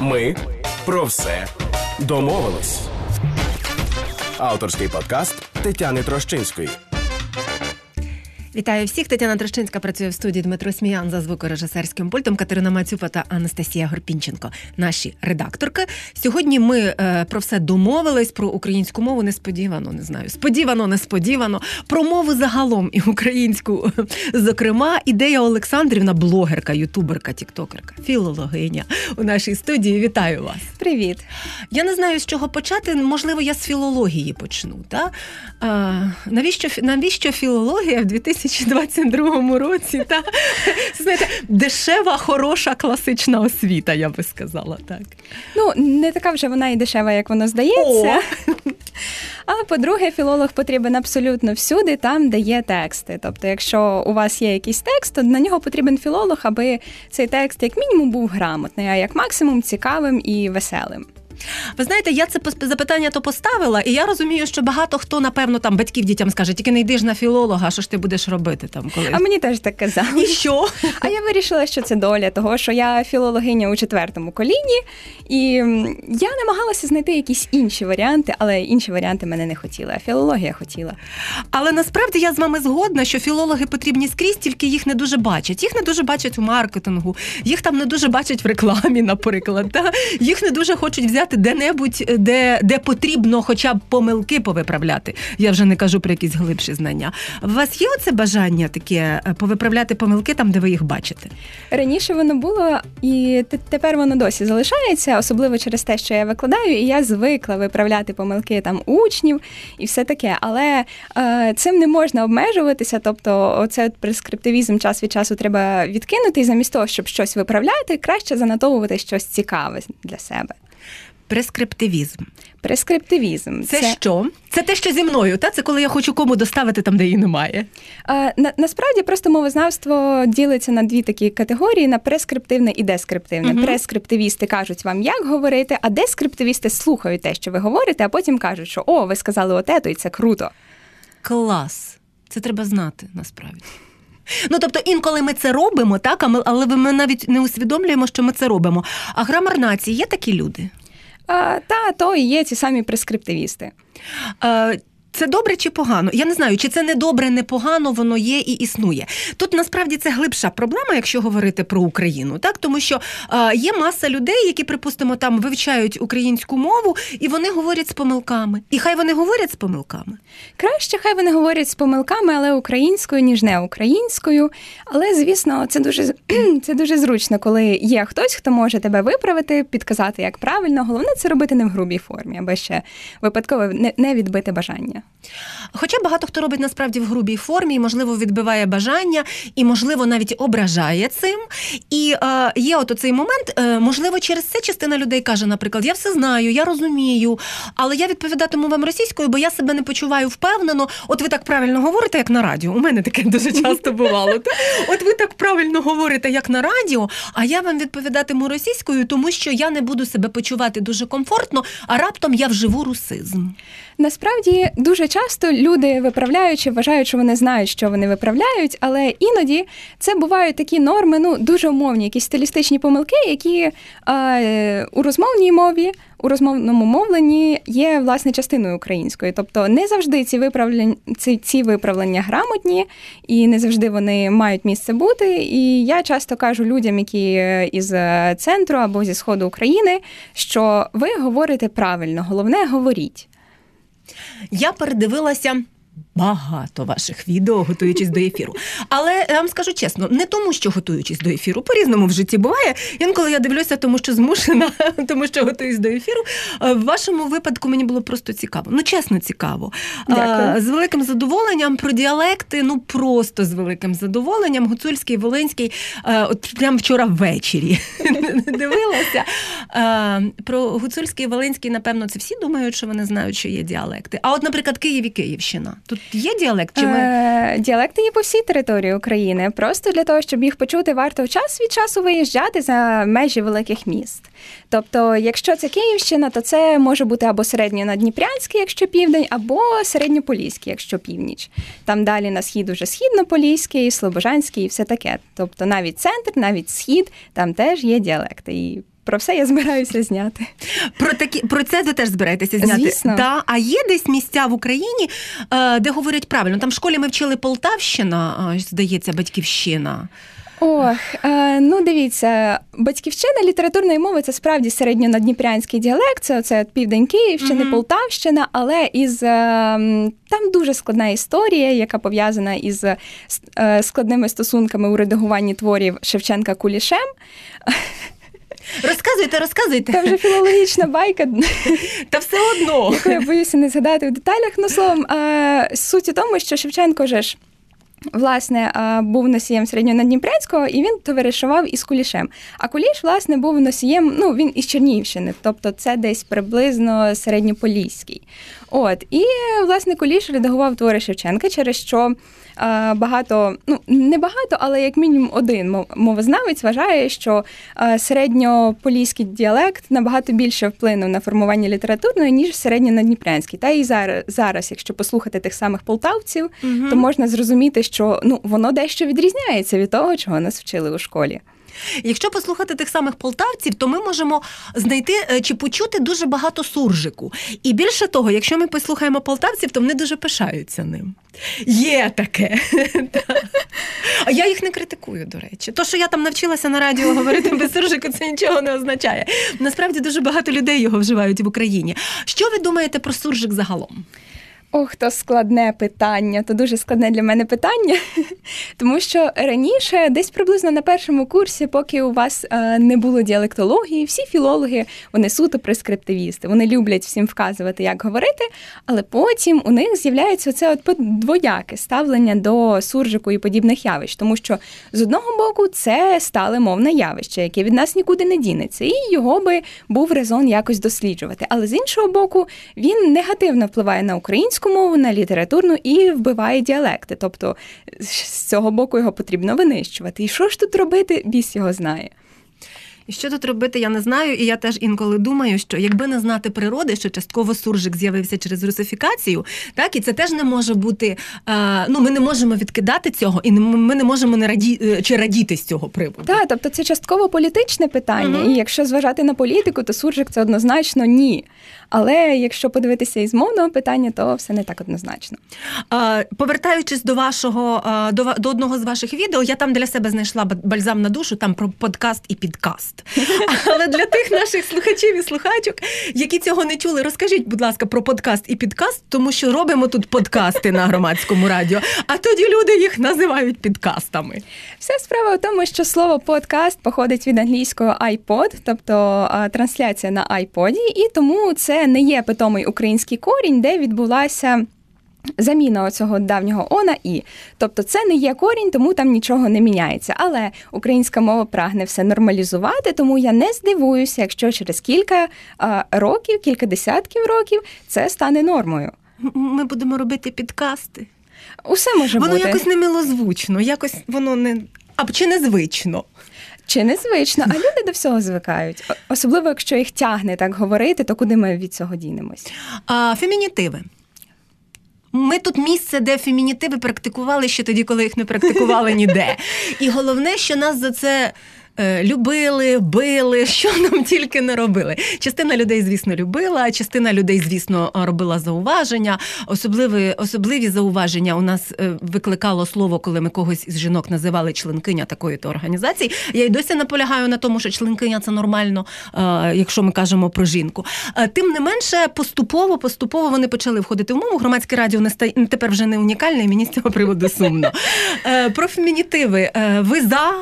Ми про все домовились. Авторський подкаст Тетяни Трощинської. Вітаю всіх. Тетяна Трощинська працює в студії Дмитро Сміян за звукорежисерським пультом. Катерина Мацюпа та Анастасія Горпінченко, наші редакторки. Сьогодні ми е, про все домовились про українську мову. Несподівано не знаю. Сподівано, несподівано. Про мову загалом і українську. Зокрема, ідея Олександрівна, блогерка, ютуберка, тіктокерка, філологиня у нашій студії. Вітаю вас. Привіт. Я не знаю, з чого почати. Можливо, я з філології почну. Та? А, навіщо, навіщо філологія в 2000 2022 році. Та знаєте, дешева, хороша класична освіта, я би сказала так. Ну, не така вже вона і дешева, як воно здається. О! А по-друге, філолог потрібен абсолютно всюди, там, де є тексти. Тобто, якщо у вас є якийсь текст, то на нього потрібен філолог, аби цей текст, як мінімум, був грамотний, а як максимум цікавим і веселим. Ви знаєте, я це запитання то поставила, і я розумію, що багато хто, напевно, там батьків дітям скаже, тільки не йдеш на філолога, що ж ти будеш робити там коли. А мені теж так казали. І що? А я вирішила, що це доля, того що я філологиня у четвертому коліні, і я намагалася знайти якісь інші варіанти, але інші варіанти мене не хотіли. А філологія хотіла. Але насправді я з вами згодна, що філологи потрібні скрізь, тільки їх не дуже бачать. Їх не дуже бачать у маркетингу, їх там не дуже бачать в рекламі, наприклад. Та? Їх не дуже хочуть взяти взяти де-небудь, де де потрібно хоча б помилки повиправляти. Я вже не кажу про якісь глибші знання. У вас є оце бажання таке е, повиправляти помилки там, де ви їх бачите? Раніше воно було, і тепер воно досі залишається, особливо через те, що я викладаю, і я звикла виправляти помилки там учнів і все таке. Але е, цим не можна обмежуватися. Тобто, оце прескриптивізм час від часу треба відкинути, і замість того, щоб щось виправляти, краще занотовувати щось цікаве для себе. Прескриптивізм. Прескриптивізм. Це, це що? Це те, що зі мною, та це коли я хочу кому доставити там, де її немає. А, на, Насправді просто мовознавство ділиться на дві такі категорії: на прескриптивне і дескриптивне. Угу. Прескриптивісти кажуть вам, як говорити, а дескриптивісти слухають те, що ви говорите, а потім кажуть, що о, ви сказали оте, то і це круто. Клас. Це треба знати насправді. Ну, тобто, інколи ми це робимо, так, але ми навіть не усвідомлюємо, що ми це робимо. А грамар нації є такі люди? Та то і є ці самі прескриптивісти. Це добре чи погано? Я не знаю, чи це не добре, не погано, воно є і існує. Тут насправді це глибша проблема, якщо говорити про Україну, так тому що е, є маса людей, які, припустимо, там вивчають українську мову, і вони говорять з помилками. І хай вони говорять з помилками. Краще, хай вони говорять з помилками, але українською, ніж не українською. Але звісно, це дуже це дуже зручно, коли є хтось, хто може тебе виправити, підказати як правильно. Головне це робити не в грубій формі, аби ще випадково не відбити бажання. Хоча багато хто робить насправді в грубій формі, і, можливо, відбиває бажання, і, можливо, навіть ображає цим. І е, є от цей момент, е, можливо, через це частина людей каже, наприклад, я все знаю, я розумію, але я відповідатиму вам російською, бо я себе не почуваю впевнено. От ви так правильно говорите, як на радіо. У мене таке дуже часто бувало. От ви так правильно говорите, як на радіо, а я вам відповідатиму російською, тому що я не буду себе почувати дуже комфортно, а раптом я вживу русизм. Насправді дуже часто люди виправляючи, вважають, що вони знають, що вони виправляють, але іноді це бувають такі норми, ну дуже умовні, якісь стилістичні помилки, які е, у розмовній мові. У розмовному мовленні є власне частиною української, тобто не завжди ці виправлення ці, ці виправлення грамотні і не завжди вони мають місце бути. І я часто кажу людям, які із центру або зі сходу України, що ви говорите правильно, головне говоріть. Я передивилася багато ваших відео, готуючись до ефіру. Але я вам скажу чесно, не тому, що готуючись до ефіру, по-різному в житті буває. Інколи я дивлюся, тому що змушена, тому що готуюсь до ефіру. В вашому випадку мені було просто цікаво. Ну, чесно, цікаво. Дякую. З великим задоволенням про діалекти, ну просто з великим задоволенням. Гуцульський, Волинський, от прямо вчора ввечері дивилася. Про Гуцульський і Волинський, напевно, це всі думають, що вони знають, що є діалекти. А от, наприклад, Київ і Київщина. Тут є діалект? Чи ми... Е, Діалекти є по всій території України. Просто для того, щоб їх почути, варто час від часу виїжджати за межі великих міст. Тобто, якщо це Київщина, то це може бути або середньонадніпрянський, якщо південь, або середньополіський, якщо північ. Там далі на схід уже східнополіський, слобожанський і все таке. Тобто навіть центр, навіть схід, там теж є діалекти. І про все я збираюся зняти. Про такі про це ви теж збираєтеся зняти? Звісно. Да. А є десь місця в Україні, е, де говорять правильно? Там в школі ми вчили Полтавщина, е, здається, батьківщина. Ох, е, ну дивіться, батьківщина літературної мови це справді середньонадніпрянський діалект, це оце південь Київщини, Мгм. Полтавщина, але із там дуже складна історія, яка пов'язана із складними стосунками у редагуванні творів Шевченка Кулішем. Розказуйте, розказуйте. Це вже філологічна байка. Та все одно. яку я боюся не згадати в деталях. Ну словом, е, суть у тому, що Шевченко же ж. Власне, е, був носієм середньонадніпрянського, і він товаришував із Кулішем. А Куліш, власне, був носієм, ну він із Чернігівщини, тобто це десь приблизно середньополіський. От і власне Куліш редагував твори Шевченка, через що е, багато, ну не багато, але як мінімум один мов- мовознавець вважає, що е, середньополіський діалект набагато більше вплинув на формування літературної, ніж середньонадніпрянський. Та і зараз, зараз, якщо послухати тих самих полтавців, Мгм. то можна зрозуміти, що ну воно дещо відрізняється від того, чого нас вчили у школі. Якщо послухати тих самих полтавців, то ми можемо знайти е, чи почути дуже багато суржику. І більше того, якщо ми послухаємо полтавців, то вони дуже пишаються ним. Є таке. А я їх не критикую, до речі. То, що я там навчилася на радіо говорити без суржику, це нічого не означає. Насправді дуже багато людей його вживають в Україні. Що ви думаєте про суржик загалом? Ох, то складне питання, то дуже складне для мене питання. Тому що раніше, десь приблизно на першому курсі, поки у вас е, не було діалектології, всі філологи вони суто прескриптивісти. Вони люблять всім вказувати, як говорити, але потім у них з'являється оце от двояке ставлення до суржику і подібних явищ, тому що з одного боку це стале мовне явище, яке від нас нікуди не дінеться, і його би був резон якось досліджувати. Але з іншого боку, він негативно впливає на українську мову, на літературну і вбиває діалекти. Тобто з цього боку його потрібно винищувати. І що ж тут робити, біс його знає. І що тут робити, я не знаю. І я теж інколи думаю, що якби не знати природи, що частково суржик з'явився через русифікацію, так і це теж не може бути. Е, ну, ми не можемо відкидати цього, і не- ми не можемо не раді е, чи радіти з цього приводу. Так, тобто це частково політичне питання, Мгм. і якщо зважати на політику, то суржик це однозначно ні. Але якщо подивитися із мовного питання, то все не так однозначно. Е, повертаючись до вашого до, до одного з ваших відео, я там для себе знайшла бальзам на душу, там про подкаст і підкаст. Але для тих наших слухачів і слухачок, які цього не чули, розкажіть, будь ласка, про подкаст і підкаст, тому що робимо тут подкасти на громадському радіо, а тоді люди їх називають підкастами. Вся справа в тому, що слово подкаст походить від англійського iPod, тобто трансляція на iPod, і тому це не є питомий український корінь, де відбулася. Заміна оцього давнього «о» на і, тобто це не є корінь, тому там нічого не міняється. Але українська мова прагне все нормалізувати, тому я не здивуюся, якщо через кілька а, років, кілька десятків років це стане нормою. Ми будемо робити підкасти. Усе може Воно бути якось не милозвучно, якось воно не а чи незвично. чи незвично, а люди до всього звикають. Особливо, якщо їх тягне так говорити, то куди ми від цього дінемось? А, фемінітиви. Ми тут місце, де фемінітиви практикували ще тоді, коли їх не практикували ніде. І головне, що нас за це. Е, Любили, били, що нам тільки не робили. Частина людей, звісно, любила, частина людей, звісно, робила зауваження. Особливі, особливі зауваження у нас е, викликало слово, коли ми когось із жінок називали членкиня такої то організації. Я й досі наполягаю на тому, що членкиня це нормально, е, якщо ми кажемо про жінку. Тим не менше, поступово, поступово вони почали входити в мову. Громадське радіо не ста- тепер вже не унікальне, і мені з цього приводу сумно. Про фемінітиви. Ви за,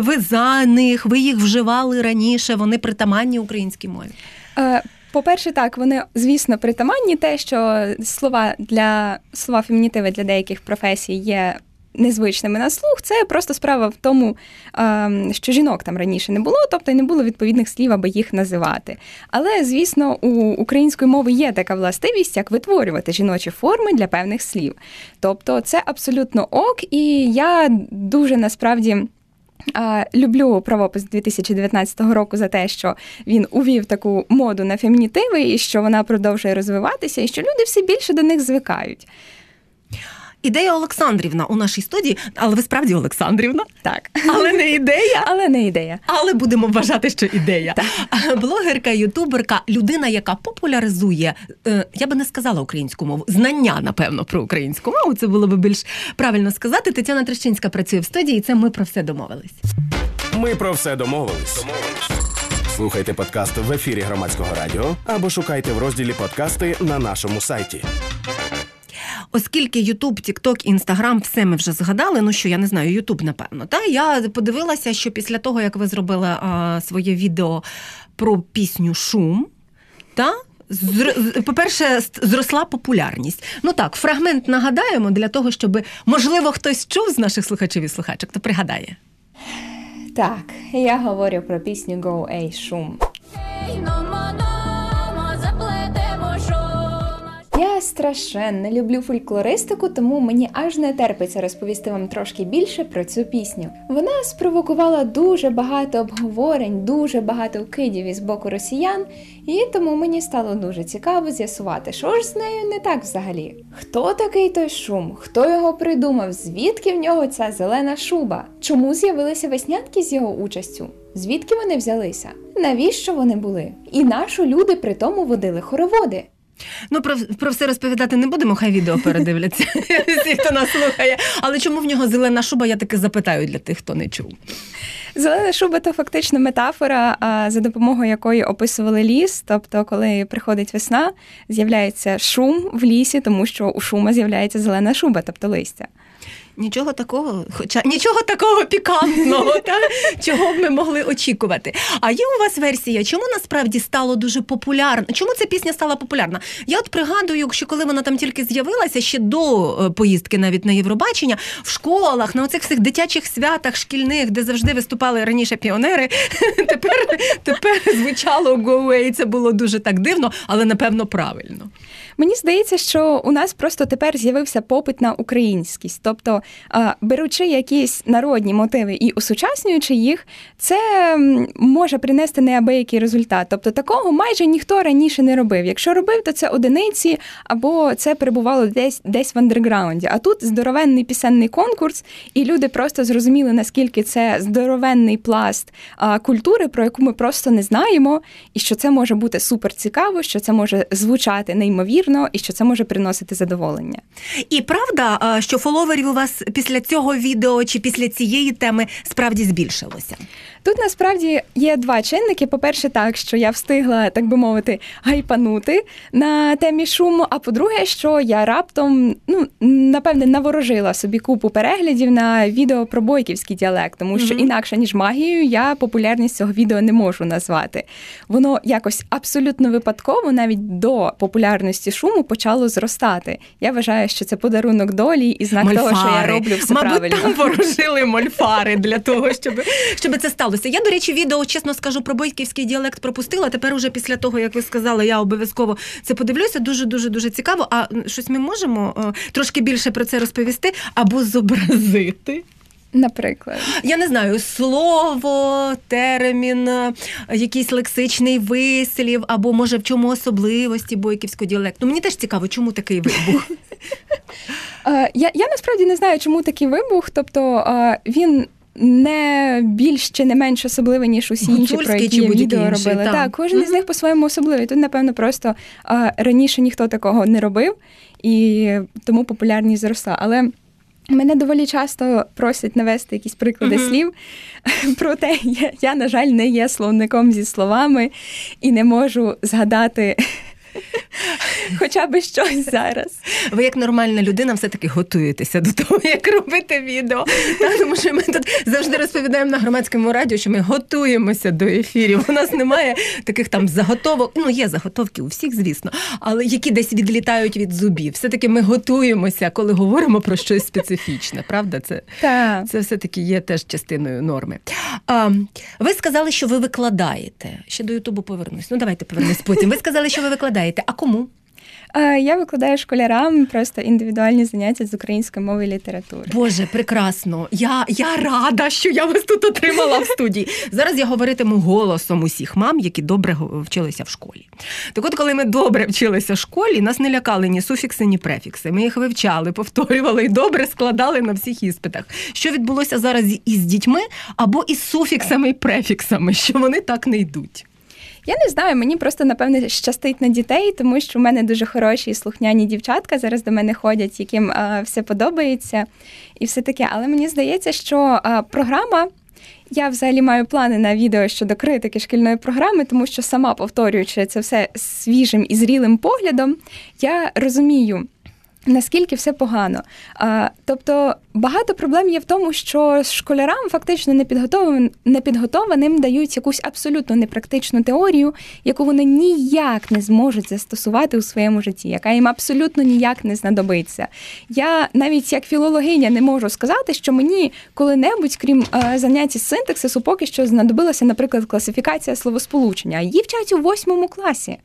ви за них, ви їх вживали раніше, вони притаманні українській мові. Е, По-перше, так, вони, звісно, притаманні те, що слова для слова фемінітиви для деяких професій є незвичними на слух. Це просто справа в тому, ем, що жінок там раніше не було, тобто й не було відповідних слів, аби їх називати. Але, звісно, у української мови є така властивість, як витворювати жіночі форми для певних слів. Тобто, це абсолютно ок, і я дуже насправді. Люблю правопис 2019 року за те, що він увів таку моду на фемінітиви, і що вона продовжує розвиватися, і що люди все більше до них звикають. Ідея Олександрівна у нашій студії, але ви справді Олександрівна, Так. але не ідея. Але не ідея. Але будемо вважати, що ідея. Блогерка, ютуберка, людина, яка популяризує, е, я би не сказала українську мову, знання, напевно, про українську мову. Це було би більш правильно сказати. Тетяна Трещинська працює в студії, і це ми про все домовились. Ми про все домовились. Слухайте подкаст в ефірі громадського радіо або шукайте в розділі подкасти на нашому сайті. Оскільки Ютуб, Тікток, Інстаграм, все ми вже згадали. Ну що я не знаю, Ютуб, напевно. Та я подивилася, що після того, як ви зробили а, своє відео про пісню Шум, та зр- по-перше, зросла популярність. Ну так, фрагмент нагадаємо для того, щоб можливо хтось чув з наших слухачів і слухачок, то пригадає. Так, я говорю про пісню Go Ей Шум. Страшенно люблю фольклористику, тому мені аж не терпиться розповісти вам трошки більше про цю пісню. Вона спровокувала дуже багато обговорень, дуже багато вкидів із боку росіян, і тому мені стало дуже цікаво з'ясувати, що ж з нею не так взагалі. Хто такий той шум? Хто його придумав? Звідки в нього ця зелена шуба? Чому з'явилися веснятки з його участю? Звідки вони взялися? Навіщо вони були? І нашу люди при тому водили хороводи. Ну, про, про все розповідати не будемо, хай відео передивляться всі, хто нас слухає. Але чому в нього зелена шуба, я таки запитаю для тих, хто не чув. Зелена шуба то фактично метафора, за допомогою якої описували ліс. Тобто, коли приходить весна, з'являється шум в лісі, тому що у шума з'являється зелена шуба, тобто листя. Нічого такого, хоча нічого такого пікантного, та чого б ми могли очікувати. А є у вас версія, чому насправді стало дуже популярно? Чому ця пісня стала популярна? Я от пригадую, що коли вона там тільки з'явилася, ще до е, поїздки навіть на Євробачення, в школах, на оцих всіх дитячих святах шкільних, де завжди виступали раніше піонери, тепер, тепер звучало «Go away», Це було дуже так дивно, але напевно правильно. Мені здається, що у нас просто тепер з'явився попит на українськість. Тобто, беручи якісь народні мотиви і усучаснюючи їх, це може принести неабиякий результат. Тобто, такого майже ніхто раніше не робив. Якщо робив, то це одиниці або це перебувало десь десь в андерграунді. А тут здоровенний пісенний конкурс, і люди просто зрозуміли, наскільки це здоровенний пласт культури, про яку ми просто не знаємо, і що це може бути супер цікаво, що це може звучати неймовірно, і що це може приносити задоволення. І правда, що фоловерів у вас після цього відео чи після цієї теми справді збільшилося? Тут насправді є два чинники. По-перше, так, що я встигла, так би мовити, гайпанути на темі шуму. А по-друге, що я раптом, ну напевне, наворожила собі купу переглядів на відео про бойківський діалект, тому що Мгм. інакше ніж магією я популярність цього відео не можу назвати. Воно якось абсолютно випадково, навіть до популярності шуму, почало зростати. Я вважаю, що це подарунок долі і знак того, що я роблю все Мабуть, правильно. там ворожили мольфари для того, щоб, щоб це сталося. Я, до речі, відео, чесно скажу, про бойківський діалект пропустила. Тепер уже після того, як ви сказали, я обов'язково це подивлюся. Дуже дуже дуже цікаво. А щось ми можемо е, трошки більше про це розповісти або зобразити. Наприклад. Я не знаю, слово, термін, е, якийсь лексичний вислів, або може в чому особливості бойківського діалекту. Мені теж цікаво, чому такий вибух. Е, Я, я насправді не знаю, чому такий вибух. Тобто він не більш чи не менш особливий, ніж усі інші, про які чи відео інший, робили. так. Так, кожен із них по-своєму особливий. Тут, напевно, просто е, раніше ніхто такого не робив, і тому популярність зросла. Але Мене доволі часто просять навести якісь приклади Мгм. слів. Проте я, я, на жаль, не є словником зі словами і не можу згадати хоча б щось зараз. Ви як нормальна людина все-таки готуєтеся до того, як робити відео. Та, тому що ми тут завжди розповідаємо на громадському радіо, що ми готуємося до ефірів. У нас немає таких там заготовок. Ну, є заготовки у всіх, звісно, але які десь відлітають від зубів. Все-таки ми готуємося, коли говоримо про щось специфічне. Правда, це, Так. це все-таки є теж частиною норми. А, ви сказали, що ви викладаєте. Ще до Ютубу повернусь. Ну, давайте повернусь потім. Ви сказали, що ви викладаєте. А кому? Я викладаю школярам просто індивідуальні заняття з української мови і літератури. Боже, прекрасно. Я я рада, що я вас тут отримала в студії. Зараз я говоритиму голосом усіх мам, які добре вчилися в школі. Так от, коли ми добре вчилися в школі, нас не лякали ні суфікси, ні префікси. Ми їх вивчали, повторювали і добре складали на всіх іспитах. Що відбулося зараз із дітьми або із суфіксами і префіксами, що вони так не йдуть. Я не знаю, мені просто напевне щастить на дітей, тому що в мене дуже хороші і слухняні дівчатка зараз до мене ходять, яким а, все подобається, і все таке. Але мені здається, що а, програма. Я взагалі маю плани на відео щодо критики шкільної програми, тому що сама повторюючи це все свіжим і зрілим поглядом, я розумію, Наскільки все погано. А, Тобто багато проблем є в тому, що школярам фактично непідготованим, непідготованим дають якусь абсолютно непрактичну теорію, яку вони ніяк не зможуть застосувати у своєму житті, яка їм абсолютно ніяк не знадобиться. Я навіть як філологиня не можу сказати, що мені коли-небудь, крім а, заняття з синтаксису, поки що знадобилася, наприклад, класифікація словосполучення. Її вчать у восьмому класі.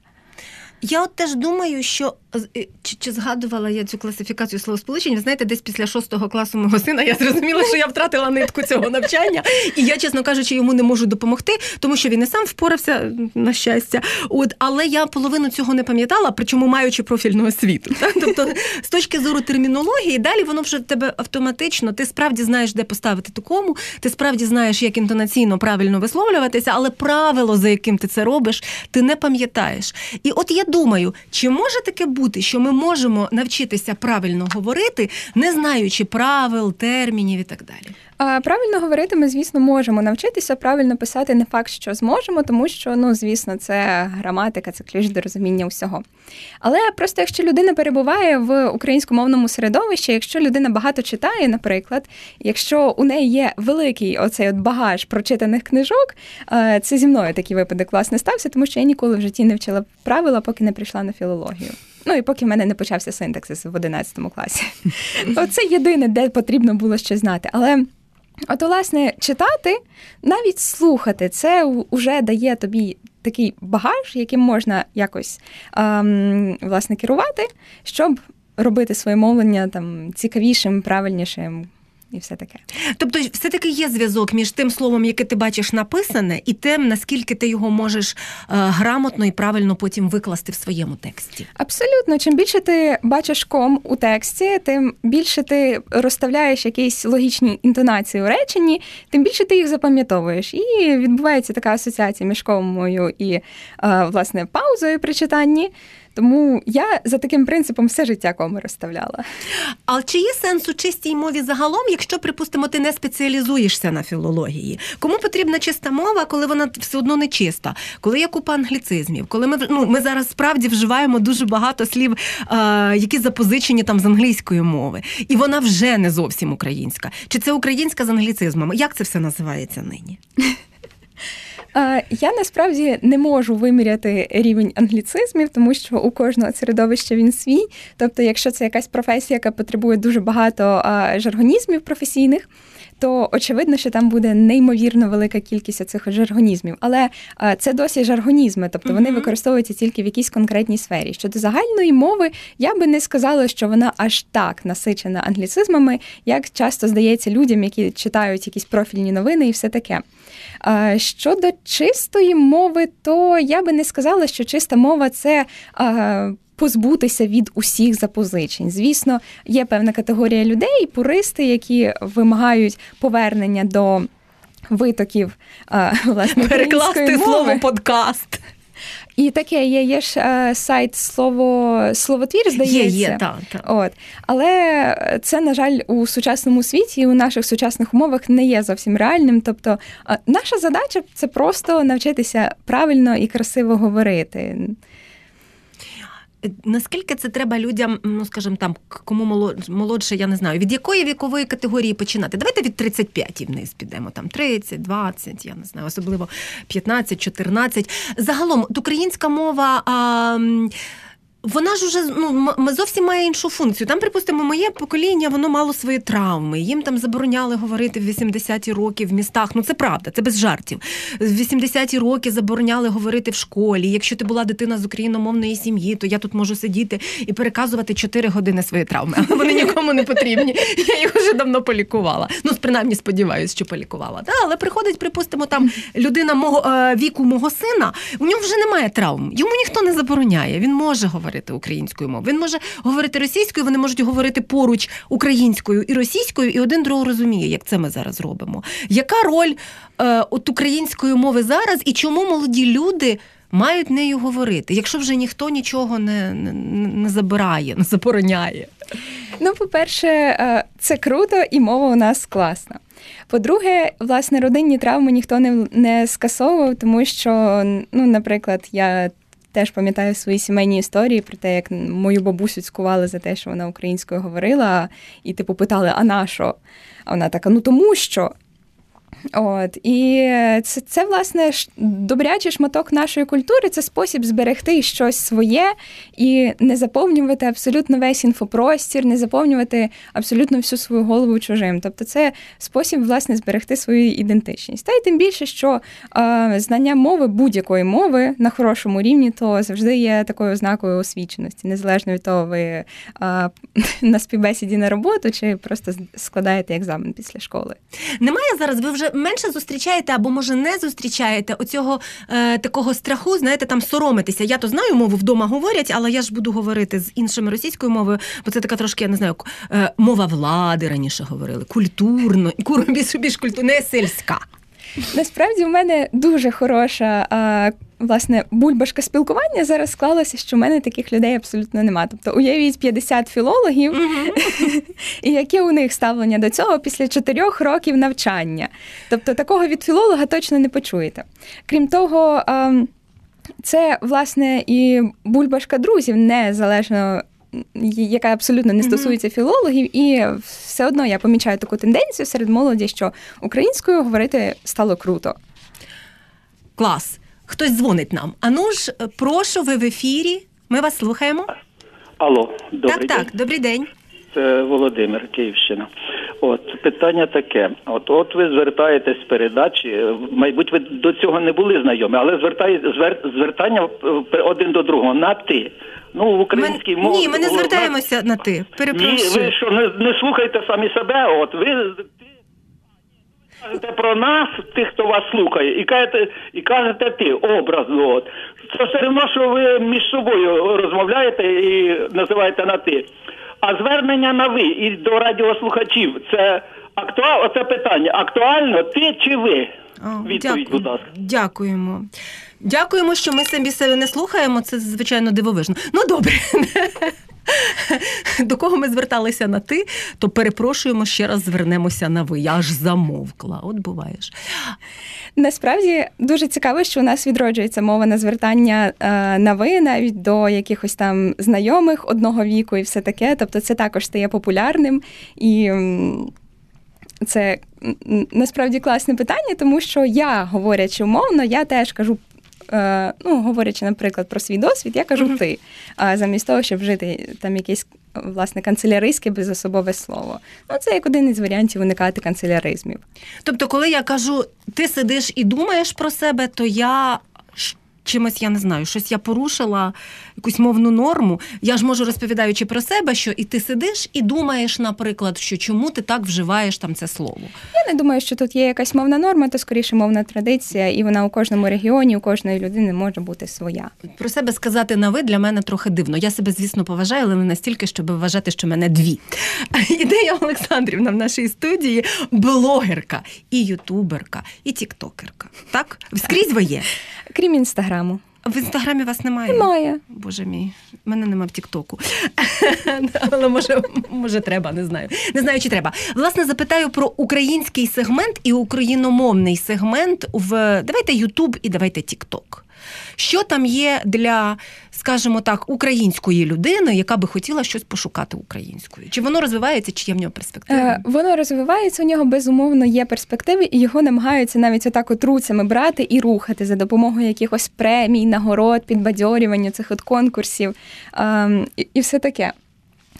Я от теж думаю, що е, чи, чи згадувала я цю класифікацію словосполучень, ви знаєте, десь після шостого класу мого сина я зрозуміла, що я втратила нитку цього навчання, і я, чесно кажучи, йому не можу допомогти, тому що він і сам впорався на щастя. От, але я половину цього не пам'ятала, причому маючи профільну освіту. Так? Тобто, з точки зору термінології, далі воно вже в тебе автоматично. Ти справді знаєш, де поставити ту кому, ти справді знаєш, як інтонаційно правильно висловлюватися, але правило, за яким ти це робиш, ти не пам'ятаєш. І от я думаю, чи може таке бути, що ми можемо навчитися правильно говорити, не знаючи правил, термінів і так далі? Правильно говорити, ми, звісно, можемо навчитися правильно писати не факт, що зможемо, тому що, ну, звісно, це граматика, це ключ до розуміння усього. Але просто якщо людина перебуває в українськомовному середовищі, якщо людина багато читає, наприклад, якщо у неї є великий оцей от багаж прочитаних книжок, це зі мною такий випадок власне стався, тому що я ніколи в житті не вчила правила, поки не прийшла на філологію. Ну і поки в мене не почався синтаксис в 11 класі. Оце єдине, де потрібно було щось знати. Але От, власне, читати, навіть слухати, це вже дає тобі такий багаж, яким можна якось ем, власне керувати, щоб робити своє мовлення там цікавішим, правильнішим і все таке. Тобто, все-таки є зв'язок між тим словом, яке ти бачиш написане, і тим, наскільки ти його можеш е, грамотно і правильно потім викласти в своєму тексті. Абсолютно, чим більше ти бачиш ком у тексті, тим більше ти розставляєш якісь логічні інтонації у реченні, тим більше ти їх запам'ятовуєш. І відбувається така асоціація між комою і е, власне паузою при читанні. Тому я за таким принципом все життя коми розставляла. А чи є сенс у чистій мові загалом, якщо, припустимо, ти не спеціалізуєшся на філології? Кому потрібна чиста мова, коли вона все одно не чиста? Коли є купа англіцизмів, коли ми ну, ми зараз справді вживаємо дуже багато слів, які запозичені там з англійської мови, і вона вже не зовсім українська. Чи це українська з англіцизмами? Як це все називається нині? Я насправді не можу виміряти рівень англіцизмів, тому що у кожного середовища він свій. Тобто, якщо це якась професія, яка потребує дуже багато жаргонізмів професійних. То очевидно, що там буде неймовірно велика кількість цих жаргонізмів, але це досі жаргонізми, тобто вони використовуються тільки в якійсь конкретній сфері. Щодо загальної мови, я би не сказала, що вона аж так насичена англіцизмами, як часто здається людям, які читають якісь профільні новини і все таке. Щодо чистої мови, то я би не сказала, що чиста мова це. Позбутися від усіх запозичень. Звісно, є певна категорія людей, пуристи, які вимагають повернення до витоків власне перекласти слово подкаст. І таке є є ж е, сайт слово словотвір, здається. Є, є, так, так. От. Але це, на жаль, у сучасному світі, у наших сучасних умовах не є зовсім реальним. Тобто, е, наша задача це просто навчитися правильно і красиво говорити. Наскільки це треба людям, ну скажімо там, кому молодше, я не знаю, від якої вікової категорії починати? Давайте від 35 вниз підемо, там 30, 20, я не знаю, особливо 15, 14. Загалом, українська мова. А, вона ж уже ну зовсім має іншу функцію. Там, припустимо, моє покоління воно мало свої травми. Їм там забороняли говорити в 80-ті роки в містах. Ну це правда, це без жартів. В 80-ті роки забороняли говорити в школі. Якщо ти була дитина з україномовної сім'ї, то я тут можу сидіти і переказувати 4 години свої травми. Але вони нікому не потрібні. Я їх вже давно полікувала. Ну, принаймні, сподіваюся, що полікувала. Да, але приходить, припустимо, там людина мого е, віку мого сина. У нього вже немає травм. Йому ніхто не забороняє. Він може говорити українською мовою. Він може говорити російською. Вони можуть говорити поруч українською і російською, і один другого розуміє, як це ми зараз робимо. Яка роль е, от української мови зараз, і чому молоді люди? Мають нею говорити, якщо вже ніхто нічого не не, не забирає, не забороняє. Ну, по-перше, е, це круто, і мова у нас класна. По-друге, власне, родинні травми ніхто не не скасовував, тому що, ну, наприклад, я теж пам'ятаю свої сімейні історії про те, як мою бабусю цькували за те, що вона українською говорила, і типу питали, а на що? А вона така: ну тому що. От і це, це власне добрячий шматок нашої культури. Це спосіб зберегти щось своє і не заповнювати абсолютно весь інфопростір, не заповнювати абсолютно всю свою голову чужим. Тобто, це спосіб власне зберегти свою ідентичність. Та й тим більше, що е, знання мови будь-якої мови на хорошому рівні, то завжди є такою ознакою освіченості, незалежно від того, ви е, на співбесіді на роботу чи просто складаєте екзамен після школи. Немає зараз. Ви вже менше зустрічаєте або може не зустрічаєте оцього е, такого страху, знаєте, там соромитися. Я то знаю мову вдома говорять, але я ж буду говорити з іншими російською мовою, бо це така трошки, я не знаю, е, мова влади раніше говорили, культурно, більш, більш культурно, не сільська. Насправді в мене дуже хороша а, власне бульбашка спілкування. Зараз склалося, що в мене таких людей абсолютно нема. Тобто, уявіть 50 філологів, і яке у них ставлення до цього після чотирьох років навчання. Тобто, такого від філолога точно не почуєте. Крім того, це власне і бульбашка друзів незалежно яка абсолютно не стосується філологів, і все одно я помічаю таку тенденцію серед молоді, що українською говорити стало круто. Клас. Хтось дзвонить нам. Ану ж, прошу, ви в ефірі. Ми вас слухаємо. Алло, добрий так, день. так, добрий день. Це Володимир, Київщина. От питання таке: от от ви звертаєтесь з передачі, мабуть, ви до цього не були знайомі, але звертає звер, звертання один до другого на ти. Ну, в українській ми, мові... Ні, ми не звертаємося на ти. Перепрошую. Ні, ви що не, не слухайте самі себе. От ви кажете про нас, тих, хто вас слухає, і кажете, і кажете ти образно. От це все одно, що ви між собою розмовляєте і називаєте на ти. А звернення на ви і до радіослухачів це актуально це питання. Актуально ти чи ви? О, Відповідь, будь ласка. Дякуємо. Дякуємо, що ми самі себе не слухаємо. Це звичайно дивовижно. Ну добре. До кого ми зверталися на ти, то перепрошуємо ще раз звернемося на ви. Я аж замовкла. От буваєш. Насправді дуже цікаво, що у нас відроджується мова на звертання е, на ви, навіть до якихось там знайомих одного віку і все таке. Тобто, це також стає популярним і. Це насправді класне питання, тому що я, говорячи умовно, я теж кажу ну, говорячи, наприклад, про свій досвід, я кажу uh-huh. ти, замість того, щоб вжити там якесь власне канцеляристське безособове слово. Ну, це як один із варіантів уникати канцеляризмів. Тобто, коли я кажу, ти сидиш і думаєш про себе, то я чимось, я не знаю, щось я порушила, якусь мовну норму. Я ж можу розповідаючи про себе, що і ти сидиш і думаєш, наприклад, що чому ти так вживаєш там це слово. Я не думаю, що тут є якась мовна норма, то скоріше мовна традиція, і вона у кожному регіоні, у кожної людини може бути своя. Про себе сказати на ви для мене трохи дивно. Я себе, звісно, поважаю, але не настільки, щоб вважати, що мене дві. Ідея Олександрівна в нашій студії блогерка, і ютуберка, і тіктокерка. Так? Скрізь ви є. Крім інстаграму. В інстаграмі вас немає? Немає. Боже мій, мене нема в Тіктоку. Але може, може, треба, не знаю. Не знаю, чи треба. Власне, запитаю про український сегмент і україномовний сегмент в давайте Ютуб і давайте Тікток. Що там є для, скажімо так, української людини, яка би хотіла щось пошукати українською? Чи воно розвивається, чи є в нього перспективи? Е, Воно розвивається, у нього безумовно є перспективи, і його намагаються навіть отак от руцями брати і рухати за допомогою якихось премій, нагород, підбадьорювання цих от конкурсів е, і, і все таке.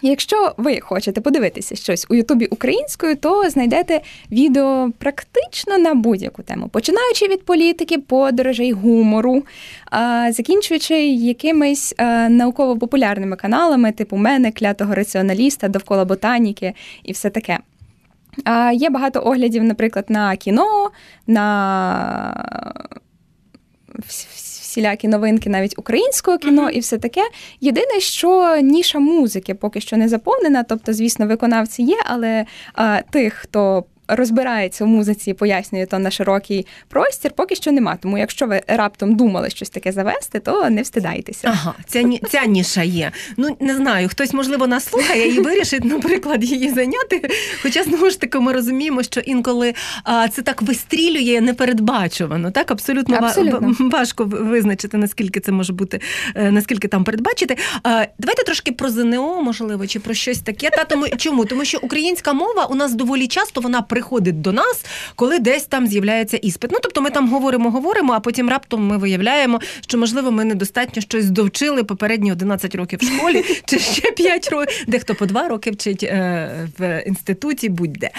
Якщо ви хочете подивитися щось у Ютубі українською, то знайдете відео практично на будь-яку тему, починаючи від політики, подорожей, гумору, закінчуючи якимись науково-популярними каналами, типу мене, клятого раціоналіста, довкола ботаніки і все таке. Є багато оглядів, наприклад, на кіно, на всілякі новинки навіть українського кіно і все таке. Єдине, що ніша музики поки що не заповнена. Тобто, звісно, виконавці є, але а, тих, хто розбирається в музиці, і пояснює то на широкий простір, поки що нема. Тому, якщо ви раптом думали щось таке завести, то не встидайтеся. Ага, ця, ця ніша є. Ну не знаю, хтось можливо нас слухає і вирішить, наприклад, її зайняти. Хоча знову ж таки ми розуміємо, що інколи а, це так вистрілює непередбачувано. Так абсолютно, Абсолютно. важко визначити, наскільки це може бути, е, наскільки там передбачити. А, давайте трошки про ЗНО, можливо, чи про щось таке. Та тому чому? Тому що українська мова у нас доволі часто вона приходить до нас, коли десь там з'являється іспит. Ну тобто ми там говоримо, говоримо, а потім раптом ми виявляємо, що можливо ми недостатньо щось довчили попередні 11 років в школі, чи ще 5 років, дехто по 2 роки вчить е, в інституті, будь-де.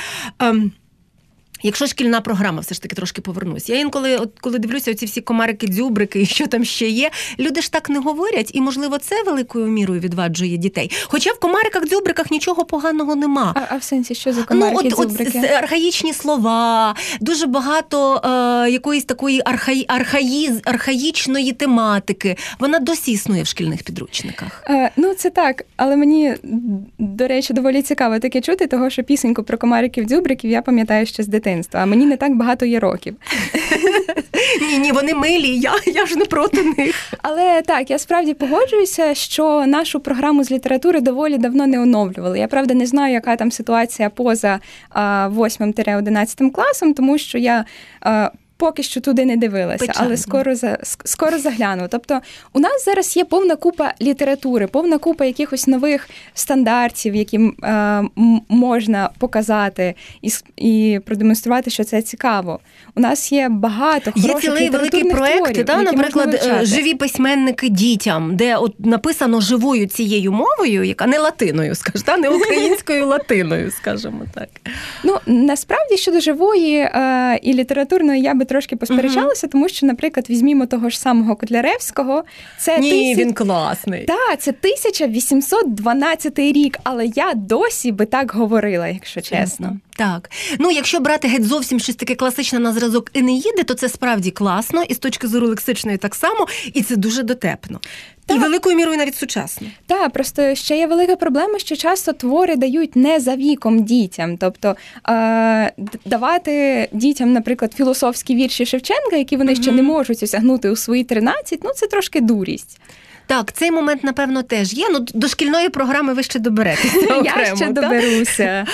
Якщо шкільна програма, все ж таки трошки повернусь. Я інколи, от коли дивлюся оці всі комарики, дзюбрики і що там ще є, люди ж так не говорять, і можливо це великою мірою відваджує дітей. Хоча в комариках, дзюбриках нічого поганого нема. А, а в сенсі, що за Ну, комарики, от, от дзюбрики? с- архаїчні слова, дуже багато е, якоїсь такої архаї, архаї, архаїчної тематики. Вона досі існує в шкільних підручниках. Е, ну, це так, але мені, до речі, доволі цікаво таке чути, того що пісеньку про комариків дзюбриків я пам'ятаю ще з дитинства. А мені не так багато є років. Ні, ні, вони милі, я, я ж не проти них. Але так, я справді погоджуюся, що нашу програму з літератури доволі давно не оновлювали. Я правда не знаю, яка там ситуація поза 8-11 класом, тому що я. Поки що туди не дивилася, Печально. але скоро за скоро загляну. Тобто, у нас зараз є повна купа літератури, повна купа якихось нових стандартів, які е, можна показати і, і продемонструвати, що це цікаво. У нас є багато Є цілий великий проект, та, наприклад, е, живі письменники дітям, де от написано живою цією мовою, яка не латиною, скаж, та, не українською латиною, скажімо так. Ну насправді щодо живої е, і літературної я би трошки посперечалася, тому що, наприклад, візьмімо того ж самого Котляревського. Це Ні, тисяч- він класний. Так, це 1812 рік, але я досі би так говорила, якщо чесно. Так. Ну, якщо брати геть зовсім щось таке класичне на зразок Енеїди, то це справді класно, і з точки зору лексичної так само, і це дуже дотепно. І великою мірою навіть сучасно. Так, просто ще є велика проблема, що часто твори дають не за віком дітям. Тобто е, давати дітям, наприклад, філософські вірші Шевченка, які вони ще не можуть осягнути у свої 13, ну це трошки дурість. Так, цей момент, напевно, теж є. Ну, до шкільної програми ви ще доберетеся. Я ще доберуся.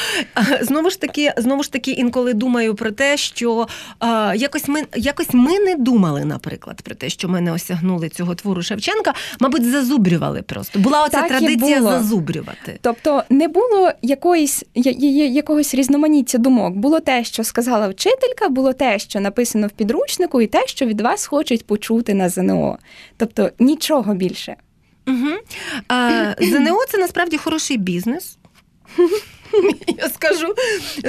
Знову ж таки, знову ж таки, інколи думаю про те, що а, якось ми якось ми не думали, наприклад, про те, що ми не осягнули цього твору Шевченка. Мабуть, зазубрювали просто. Була оця Так традиція зазубрювати. Тобто не було якоїсь я- я- якогось різноманіття думок. Було те, що сказала вчителька, було те, що написано в підручнику, і те, що від вас хочуть почути на ЗНО. Тобто нічого більше. Угу. А, ЗНО це насправді хороший бізнес. Я скажу,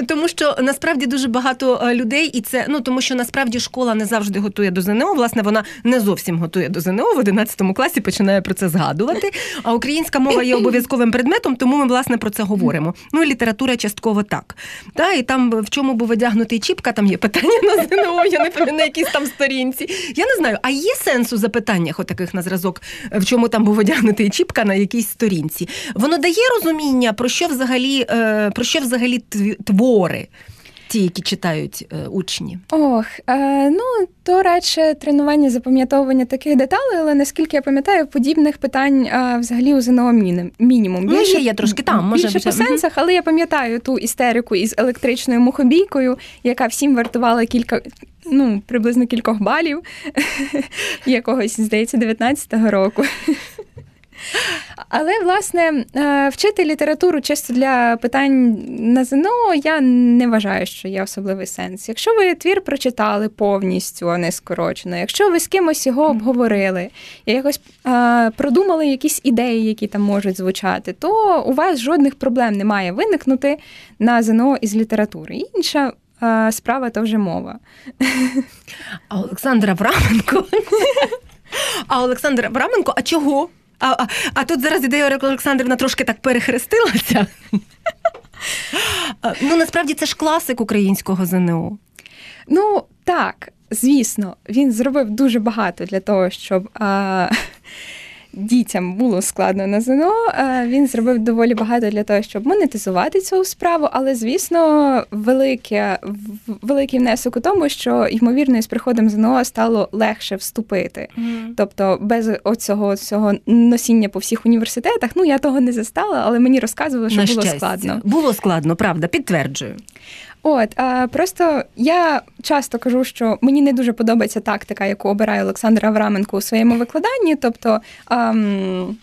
тому що насправді дуже багато е, людей, і це ну тому, що насправді школа не завжди готує до ЗНО. Власне, вона не зовсім готує до ЗНО. В 11 класі починає про це згадувати. А українська мова є обов'язковим предметом, тому ми власне про це говоримо. Ну і література частково так. Та і там в чому був одягнутий Чіпка, там є питання на ЗНО. Я не пам'ятаю на якійсь там сторінці. Я не знаю, а є сенс у запитаннях отаких на зразок, в чому там був одягнутий Чіпка на якійсь сторінці. Воно дає розуміння про що взагалі е, про що взагалі твори, ті, які читають е, учні. Ох, е, ну то радше тренування запам'ятовування таких деталей, але наскільки я пам'ятаю, подібних питань е, взагалі у ЗНО міні- мінімум. Ну, ще є трошки там, може більше по сенсах, але я пам'ятаю ту істерику із електричною мухобійкою, яка всім вартувала кілька. ну, приблизно кількох балів якогось, здається, 19-го року. Але, власне, е, вчити літературу чисто для питань на ЗНО я не вважаю, що є особливий сенс. Якщо ви твір прочитали повністю, а не скорочено, якщо ви з кимось його обговорили, якось а, продумали якісь ідеї, які там можуть звучати, то у вас жодних проблем не має виникнути на ЗНО із літератури. Інша а, справа то вже мова. Олександра Абраменко. А Олександра Абраменко, а чого? А а, а тут зараз ідея Олександрівна трошки так перехрестилася. Ну, насправді це ж класик українського ЗНО. Ну, так, звісно, він зробив дуже багато для того, щоб. А дітям було складно на ЗНО. Він зробив доволі багато для того, щоб монетизувати цю справу, але звісно, велике, великий внесок у тому, що ймовірно з приходом ЗНО стало легше вступити. Mm. Тобто, без оцього цього носіння по всіх університетах, ну я того не застала, але мені розказували, що на було щастя. складно. Було складно, правда, підтверджую. От а просто я часто кажу, що мені не дуже подобається тактика, яку обирає Олександр Авраменко у своєму викладанні. Тобто ам,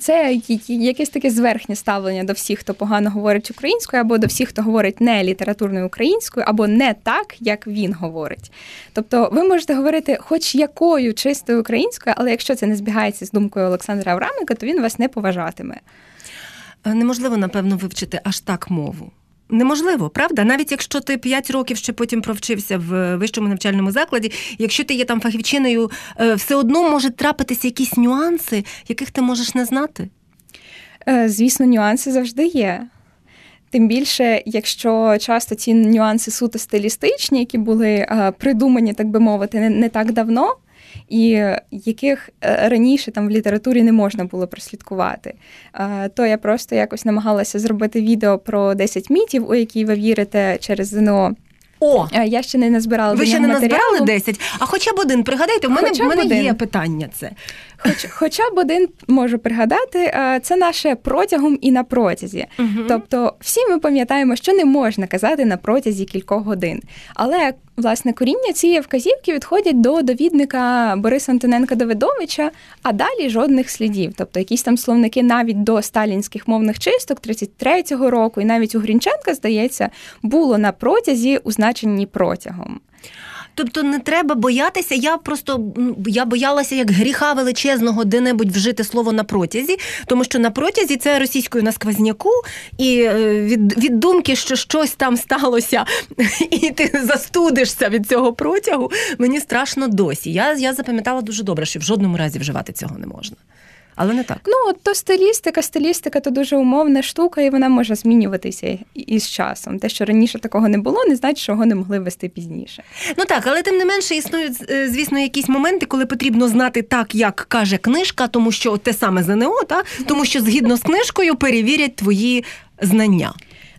це якесь таке зверхнє ставлення до всіх, хто погано говорить українською, або до всіх, хто говорить не літературною українською, або не так, як він говорить. Тобто, ви можете говорити хоч якою чистою українською, але якщо це не збігається з думкою Олександра Авраменка, то він вас не поважатиме. Е, неможливо, напевно, вивчити аж так мову. Неможливо, правда? Навіть якщо ти 5 років ще потім провчився в вищому навчальному закладі, якщо ти є там фахівчиною, е, все одно можуть трапитися якісь нюанси, яких ти можеш не знати. Е, звісно, нюанси завжди є. Тим більше, якщо часто ці нюанси суто стилістичні, які були е, придумані, так би мовити, не так давно і яких е, раніше там в літературі не можна було прослідкувати. То я просто якось намагалася зробити відео про 10 мітів, у які ви вірите через ЗНО. О, я ще не назбирала. Ви ще не назбирали 10, а хоча б один. Пригадайте, в мене в мене один. є питання. Це Хоч, хоча б один можу пригадати, це наше протягом і на протязі. Угу. Тобто, всі ми пам'ятаємо, що не можна казати на протязі кількох годин. Але власне коріння цієї вказівки відходять до довідника Бориса Антоненка Давидовича, а далі жодних слідів. Тобто, якісь там словники навіть до сталінських мовних чисток 33-го року, і навіть у Грінченка, здається, було на протязі у протягом. Тобто не треба боятися. Я просто я боялася як гріха величезного де-небудь вжити слово на протязі, тому що на протязі це російською на сквозняку, і е, від від думки, що щось там сталося, і ти застудишся від цього протягу. Мені страшно досі. Я, Я запам'ятала дуже добре, що в жодному разі вживати цього не можна але не так. Ну от то стилістика, стилістика то дуже умовна штука, і вона може змінюватися із часом. Те, що раніше такого не було, не значить, що його не могли вести пізніше. Ну так, але тим не менше існують, е, звісно, якісь моменти, коли потрібно знати так, як каже книжка, тому що те саме ЗНО, та тому що згідно з книжкою перевірять твої знання.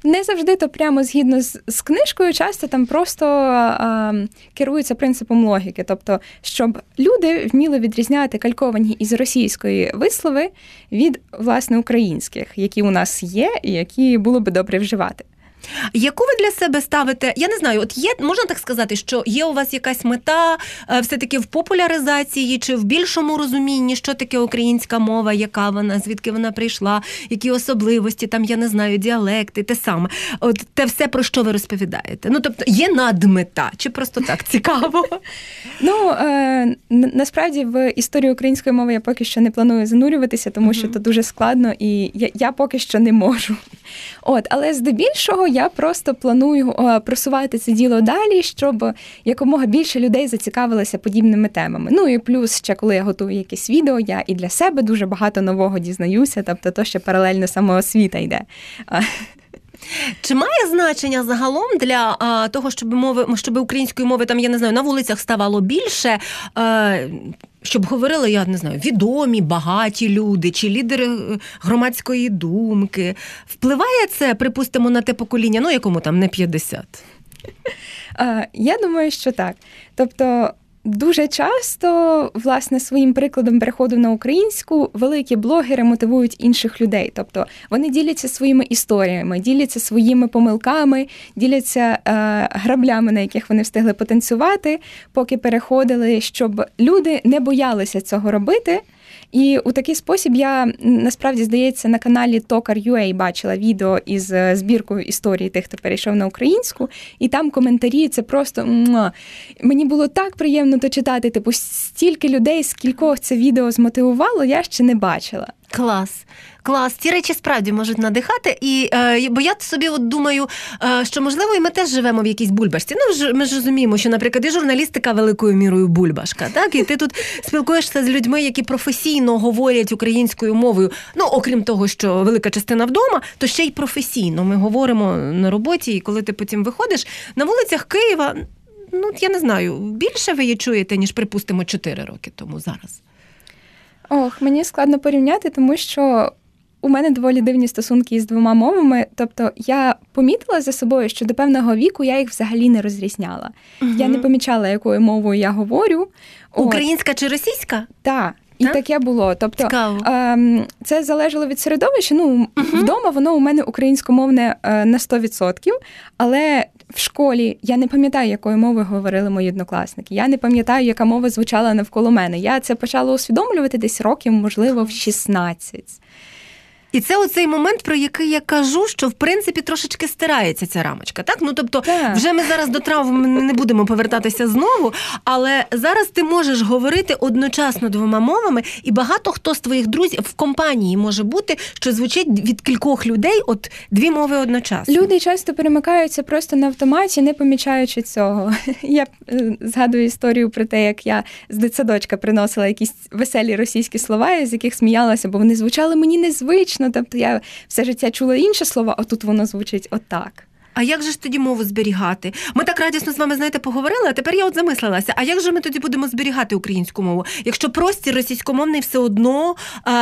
Не завжди то прямо згідно з, з книжкою, часто там просто а, керуються принципом логіки. Тобто, щоб люди вміли відрізняти кальковані із російської вислови від власне українських, які у нас є, і які було би добре вживати. Яку ви для себе ставите? Я не знаю, от є, можна так сказати, що є у вас якась мета е, все-таки в популяризації чи в більшому розумінні, що таке українська мова, яка вона, звідки вона прийшла, які особливості, там, я не знаю, діалекти, те саме. От те все, про що ви розповідаєте. Ну, тобто, є надмета, чи просто так цікаво? Ну, е, насправді в історію української мови я поки що не планую занурюватися, тому що це дуже складно і я, я поки що не можу. От, Але здебільшого я просто планую просувати це діло далі, щоб якомога більше людей зацікавилися подібними темами. Ну і плюс, ще коли я готую якесь відео, я і для себе дуже багато нового дізнаюся, тобто то ще паралельно самоосвіта йде. Чи має значення загалом для а, того, щоб мови, щоб української мови там я не знаю на вулицях ставало більше? А, щоб говорили, я не знаю, відомі, багаті люди чи лідери е, громадської думки. Впливає це, припустимо, на те покоління, ну якому там не 50? Я думаю, що так. Тобто Дуже часто, власне, своїм прикладом переходу на українську великі блогери мотивують інших людей. Тобто вони діляться своїми історіями, діляться своїми помилками, діляться е, граблями, на яких вони встигли потанцювати, поки переходили, щоб люди не боялися цього робити. І у такий спосіб я насправді здається на каналі Tokar.ua бачила відео із е, збіркою історії тих, хто перейшов на українську, і там коментарі це просто мені було так приємно то читати. Типу, стільки людей, скількох це відео змотивувало, я ще не бачила. Клас. Клас, ці речі справді можуть надихати, і е, бо я собі от думаю, е, що можливо і ми теж живемо в якійсь бульбашці. Ну ж ми ж розуміємо, що, наприклад, і журналістика великою мірою бульбашка, так і ти тут спілкуєшся з людьми, які професійно говорять українською мовою. Ну окрім того, що велика частина вдома, то ще й професійно. Ми говоримо на роботі, і коли ти потім виходиш на вулицях Києва. Ну я не знаю, більше ви її чуєте ніж припустимо 4 роки тому зараз. Ох, мені складно порівняти, тому що у мене доволі дивні стосунки із двома мовами. Тобто я помітила за собою, що до певного віку я їх взагалі не розрізняла. Угу. Я не помічала, якою мовою я говорю. Українська От. чи російська? Так. І таке було. Тобто Цікаво. Ем, це залежало від середовища. Ну, uh-huh. вдома воно у мене українськомовне е, на 100%, але в школі я не пам'ятаю, якою мовою говорили мої однокласники. Я не пам'ятаю, яка мова звучала навколо мене. Я це почала усвідомлювати десь років, можливо, в 16. І це оцей момент, про який я кажу, що в принципі трошечки стирається ця рамочка. Так, ну тобто, так. вже ми зараз до травм не будемо повертатися знову, але зараз ти можеш говорити одночасно двома мовами, і багато хто з твоїх друзів в компанії може бути, що звучить від кількох людей, от дві мови одночасно. Люди часто перемикаються просто на автоматі, не помічаючи цього. Я е, згадую історію про те, як я з дитсадочка приносила якісь веселі російські слова, з яких сміялася, бо вони звучали мені незвично. Ну, тобто я все життя чула інше слово, а тут воно звучить отак. А як же ж тоді мову зберігати? Ми так радісно з вами знаєте поговорили. А тепер я от замислилася. А як же ми тоді будемо зберігати українську мову? Якщо простір російськомовний все одно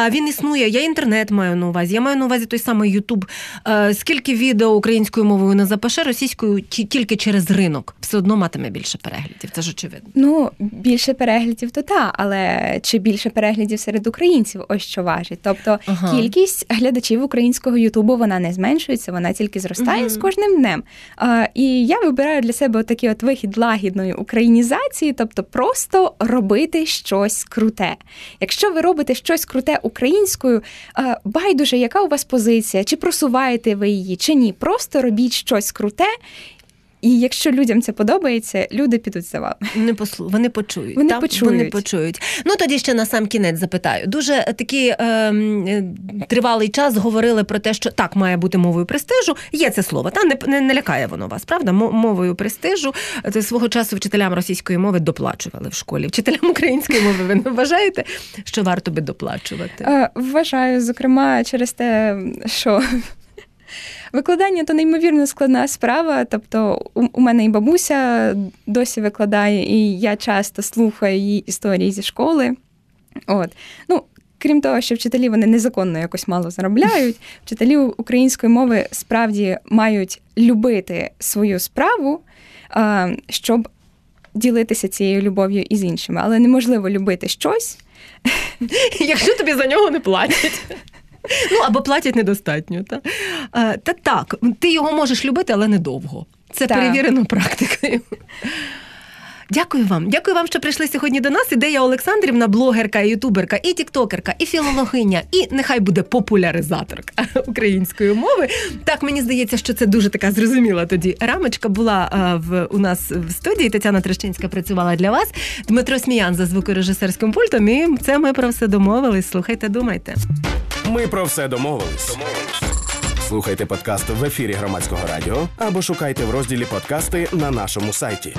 він існує. Я інтернет маю на увазі. Я маю на увазі той самий Ютуб. Скільки відео українською мовою не запише, російською тільки через ринок, все одно матиме більше переглядів. Це ж очевидно. Ну більше переглядів, то та, але чи більше переглядів серед українців? Ось що важить. Тобто ага. кількість глядачів українського Ютубу вона не зменшується, вона тільки зростає угу. з кожним днем. І я вибираю для себе такий от вихід лагідної українізації, тобто просто робити щось круте. Якщо ви робите щось круте українською, байдуже, яка у вас позиція, чи просуваєте ви її, чи ні, просто робіть щось круте. І якщо людям це подобається, люди підуть за вами. Не послу, вони почують. Вони Там, почують. Вони почують. Ну тоді ще на сам кінець запитаю. Дуже такий ем, е, тривалий час говорили про те, що так має бути мовою престижу. Є це слово, та не не, не лякає воно вас, правда? Мовою престижу. Це свого часу вчителям російської мови доплачували в школі. Вчителям української мови ви не вважаєте, що варто би доплачувати? Е, вважаю, зокрема, через те, що Викладання то неймовірно складна справа. Тобто, у, у мене і бабуся досі викладає, і я часто слухаю її історії зі школи. От. Ну, Крім того, що вчителі вони незаконно якось мало заробляють, вчителі української мови справді мають любити свою справу, щоб ділитися цією любов'ю із іншими. Але неможливо любити щось, якщо тобі за нього не платять. Ну або платять недостатньо. Та Та так, ти його можеш любити, але недовго. Це так. перевірено практикою. Дякую вам. Дякую вам, що прийшли сьогодні до нас. Ідея Олександрівна, блогерка, ютуберка, і тіктокерка, і філологиня, і нехай буде популяризаторка української мови. Так мені здається, що це дуже така зрозуміла тоді рамочка була а, в у нас в студії. Тетяна Трещинська працювала для вас. Дмитро Сміян за звукорежисерським пультом. І це ми про все домовились. Слухайте, думайте. Ми про все домовились. Слухайте подкаст в ефірі громадського радіо або шукайте в розділі подкасти на нашому сайті.